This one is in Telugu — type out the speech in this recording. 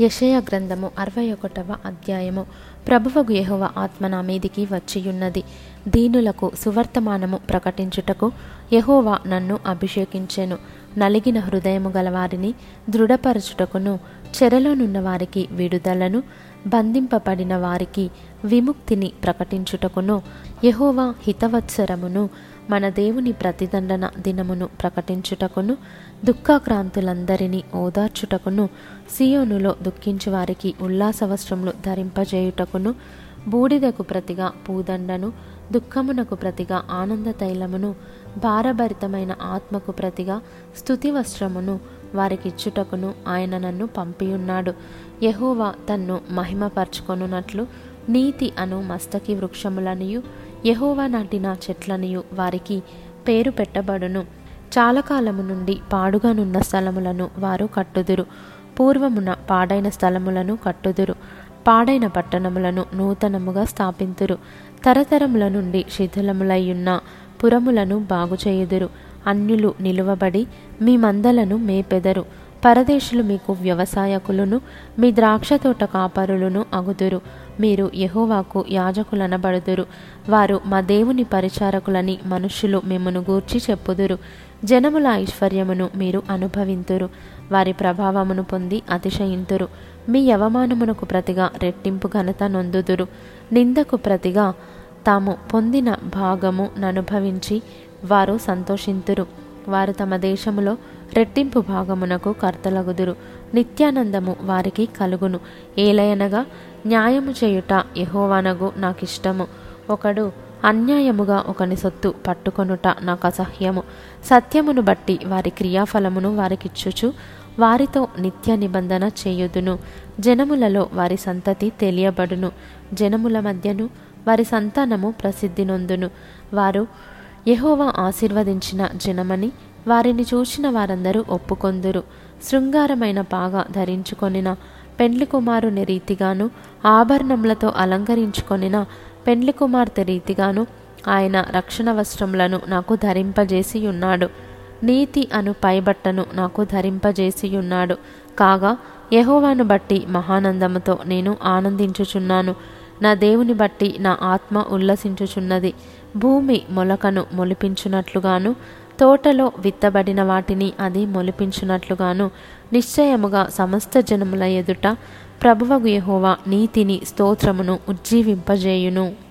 యషయ గ్రంథము అరవై ఒకటవ అధ్యాయము. ప్రభువగు యెహోవ ఆత్మ నా మీదికి వచ్చియున్నది. దీనులకు సువర్తమానము ప్రకటించుటకు యహోవా నన్ను అభిషేకించెను. నలిగిన హృదయము గలవారిని దృఢపరచుటకును చెరలోనున్న వారికి విడుదలను బంధింపబడిన వారికి విముక్తిని ప్రకటించుటకును యహోవా హితవత్సరమును మన దేవుని ప్రతిదండన దినమును ప్రకటించుటకును దుఃఖాక్రాంతులందరినీ ఓదార్చుటకును సియోనులో దుఃఖించు వారికి ఉల్లాసవస్త్రములు ధరింపజేయుటకును బూడిదకు ప్రతిగా పూదండను దుఃఖమునకు ప్రతిగా ఆనంద తైలమును భారభరితమైన ఆత్మకు ప్రతిగా స్థుతి వస్త్రమును వారికిచ్చుటకును ఆయన నన్ను పంపియున్నాడు. యెహోవా తన్ను మహిమపరచుకొనున్నట్లు నీతి అను మస్తకి వృక్షములనియు యహోవా నాటిన చెట్లనియు వారికి పేరు పెట్టబడును. చాలా కాలము నుండి పాడుగానున్న స్థలములను వారు కట్టుదురు. పూర్వమున పాడైన స్థలములను కట్టుదురు. పాడైన పట్టణములను నూతనముగా స్థాపింతురు. తరతరముల నుండి శిథిలములయ్యున్న పురములను బాగుచేయుదురు. అన్యులు నిలువబడి మీ మందలను మేపెదరు. పరదేశులు మీకు వ్యవసాయకులను మీ ద్రాక్ష తోట కాపరులను అగుదురు. మీరు యహోవాకు యాజకులనబడుదురు. వారు మా దేవుని పరిచారకులని మనుష్యులు మిమ్మను గూర్చి చెప్పుదురు. జనముల ఐశ్వర్యమును మీరు అనుభవింతురు. వారి ప్రభావమును పొంది అతిశయింతురు. మీ యవమానమునకు ప్రతిగా రెట్టింపు ఘనత నొందుదురు. నిందకు ప్రతిగా తాము పొందిన భాగము ననుభవించి వారు సంతోషింతురు. వారు తమ దేశములో రెట్టింపు భాగమునకు కర్తలగుదురు. నిత్యానందము వారికి కలుగును. ఏలయనగా న్యాయము చేయుట యహోవానగు నాకిష్టము. ఒకడు అన్యాయముగా ఒకని సొత్తు పట్టుకొనుట నాకు అసహ్యము సత్యమును బట్టి వారి క్రియాఫలమును వారికిచ్చుచు వారితో నిత్య నిబంధన చేయుదును. జనములలో వారి సంతతి తెలియబడును. జనముల మధ్యను వారి సంతానము ప్రసిద్ధి నొందును. వారు యహోవా ఆశీర్వదించిన జనమని వారిని చూసిన వారందరూ ఒప్పుకొందురు. శృంగారమైన పాగా ధరించుకొనిన పెండ్లి కుమారుని రీతిగాను ఆభరణములతో అలంకరించుకొనిన పెండ్లి కుమార్తె రీతిగాను ఆయన రక్షణ వస్త్రములను నాకు ధరింపజేసి ఉన్నాడు నీతి అను పైబట్టను నాకు ధరింపజేసి ఉన్నాడు కాగా యహోవాను బట్టి మహానందముతో నేను ఆనందించుచున్నాను. నా దేవుని బట్టి నా ఆత్మ ఉల్లసించుచున్నది. భూమి మొలకను మొలిపించునట్లుగాను తోటలో విత్తబడిన వాటిని అది మొలిపించునట్లుగాను నిశ్చయముగా సమస్త జనముల ఎదుట ప్రభువగు యహోవా నీతిని స్తోత్రమును ఉజ్జీవింపజేయును.